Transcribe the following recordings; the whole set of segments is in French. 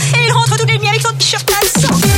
et il rentre tout de nuit avec son t-shirt à.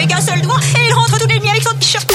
avec un seul doigt et il rentre tous les nuits avec son t-shirt.